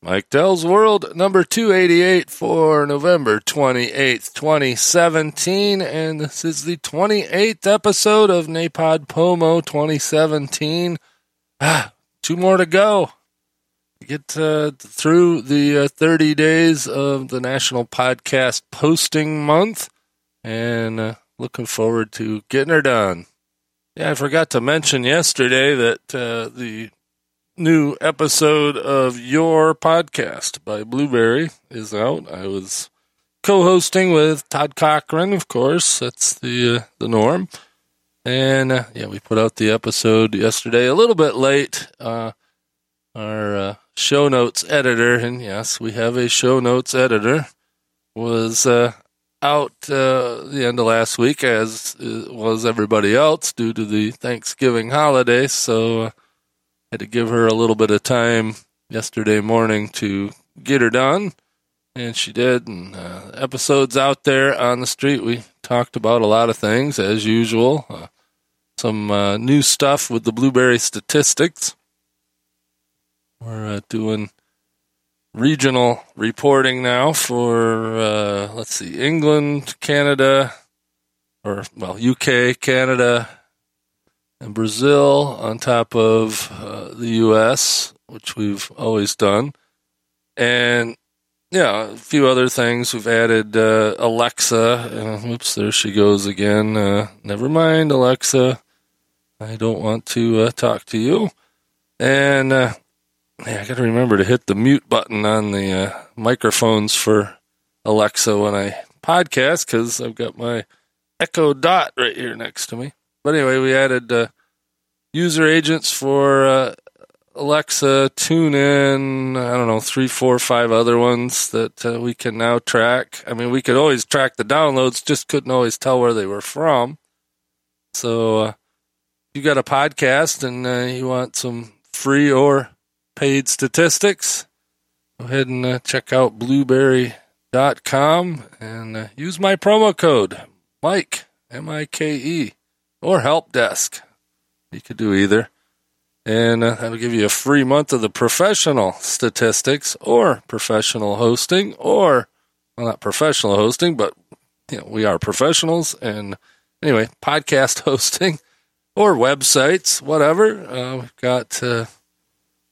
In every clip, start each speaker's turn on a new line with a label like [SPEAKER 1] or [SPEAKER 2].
[SPEAKER 1] Mike Dell's World number 288 for November 28th, 2017. And this is the 28th episode of NaPodPoMo 2017. Ah, two more to go. Get uh, through the uh, 30 days of the National Podcast Posting Month. And uh, looking forward to getting her done. Yeah, I forgot to mention yesterday that uh, the new episode of Your Podcast by Blubrry is out. I was co-hosting with Todd Cochran, of course. That's the uh, the norm. And uh, yeah, we put out the episode yesterday a little bit late. Uh, our uh, show notes editor, and yes, we have a show notes editor, was uh, out uh, the end of last week, as was everybody else, due to the Thanksgiving holiday. So had to give her a little bit of time yesterday morning to get her done, and she did. And uh, episodes out there on the street, we talked about a lot of things as usual. Uh, some uh, new stuff with the Blubrry statistics. We're uh, doing regional reporting now for uh, let's see, England, Canada, or well, UK, Canada, and Brazil on top of uh, the U.S., which we've always done, and yeah, a few other things. We've added uh, Alexa. Uh, oops, there she goes again. Uh, never mind, Alexa. I don't want to uh, talk to you. And uh, yeah, I got to remember to hit the mute button on the microphones for Alexa when I podcast because I've got my Echo Dot right here next to me. But anyway, we added uh, user agents for uh, Alexa, TuneIn, I don't know, three, four, five other ones that uh, we can now track. I mean, we could always track the downloads, just couldn't always tell where they were from. So, uh, you got a podcast and uh, you want some free or paid statistics, go ahead and uh, check out blubrry.com and uh, use my promo code, Mike, M I K E or help desk. You could do either. And uh, that'll give you a free month of the professional statistics or professional hosting or, well, not professional hosting, but you know, we are professionals. And anyway, podcast hosting or websites, whatever. Uh, we've got uh,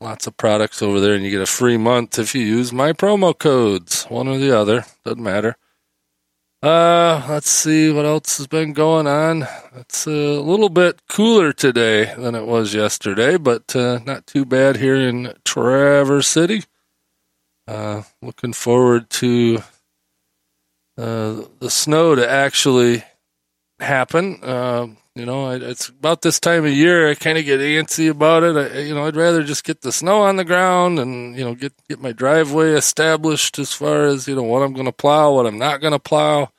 [SPEAKER 1] lots of products over there, and you get a free month if you use my promo codes, one or the other. Doesn't matter. Uh, let's see what else has been going on. It's a little bit cooler today than it was yesterday, but uh, not too bad here in Traverse City. Uh, looking forward to uh, the snow to actually happen. Uh, you know, it's about this time of year. I kind of get antsy about it. I, you know, I'd rather just get the snow on the ground and you know get get my driveway established as far as you know what I'm going to plow, what I'm not going to plow.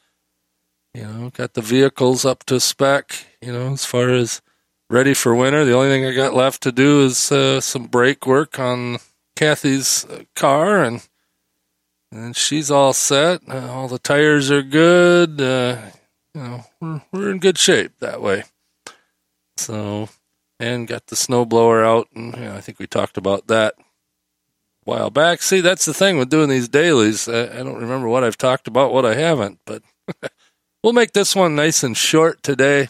[SPEAKER 1] You know, got the vehicles up to spec. You know, as far as ready for winter. The only thing I got left to do is uh, some brake work on Kathy's uh, car, and and she's all set. Uh, all the tires are good. Uh, you know, we're, we're in good shape that way. So, and got the snowblower out, and you know, I think we talked about that a while back. See, that's the thing with doing these dailies. I, I don't remember what I've talked about, what I haven't, but. we'll make this one nice and short today,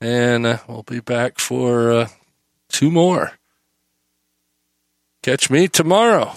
[SPEAKER 1] and uh, we'll be back for uh, two more. Catch me tomorrow.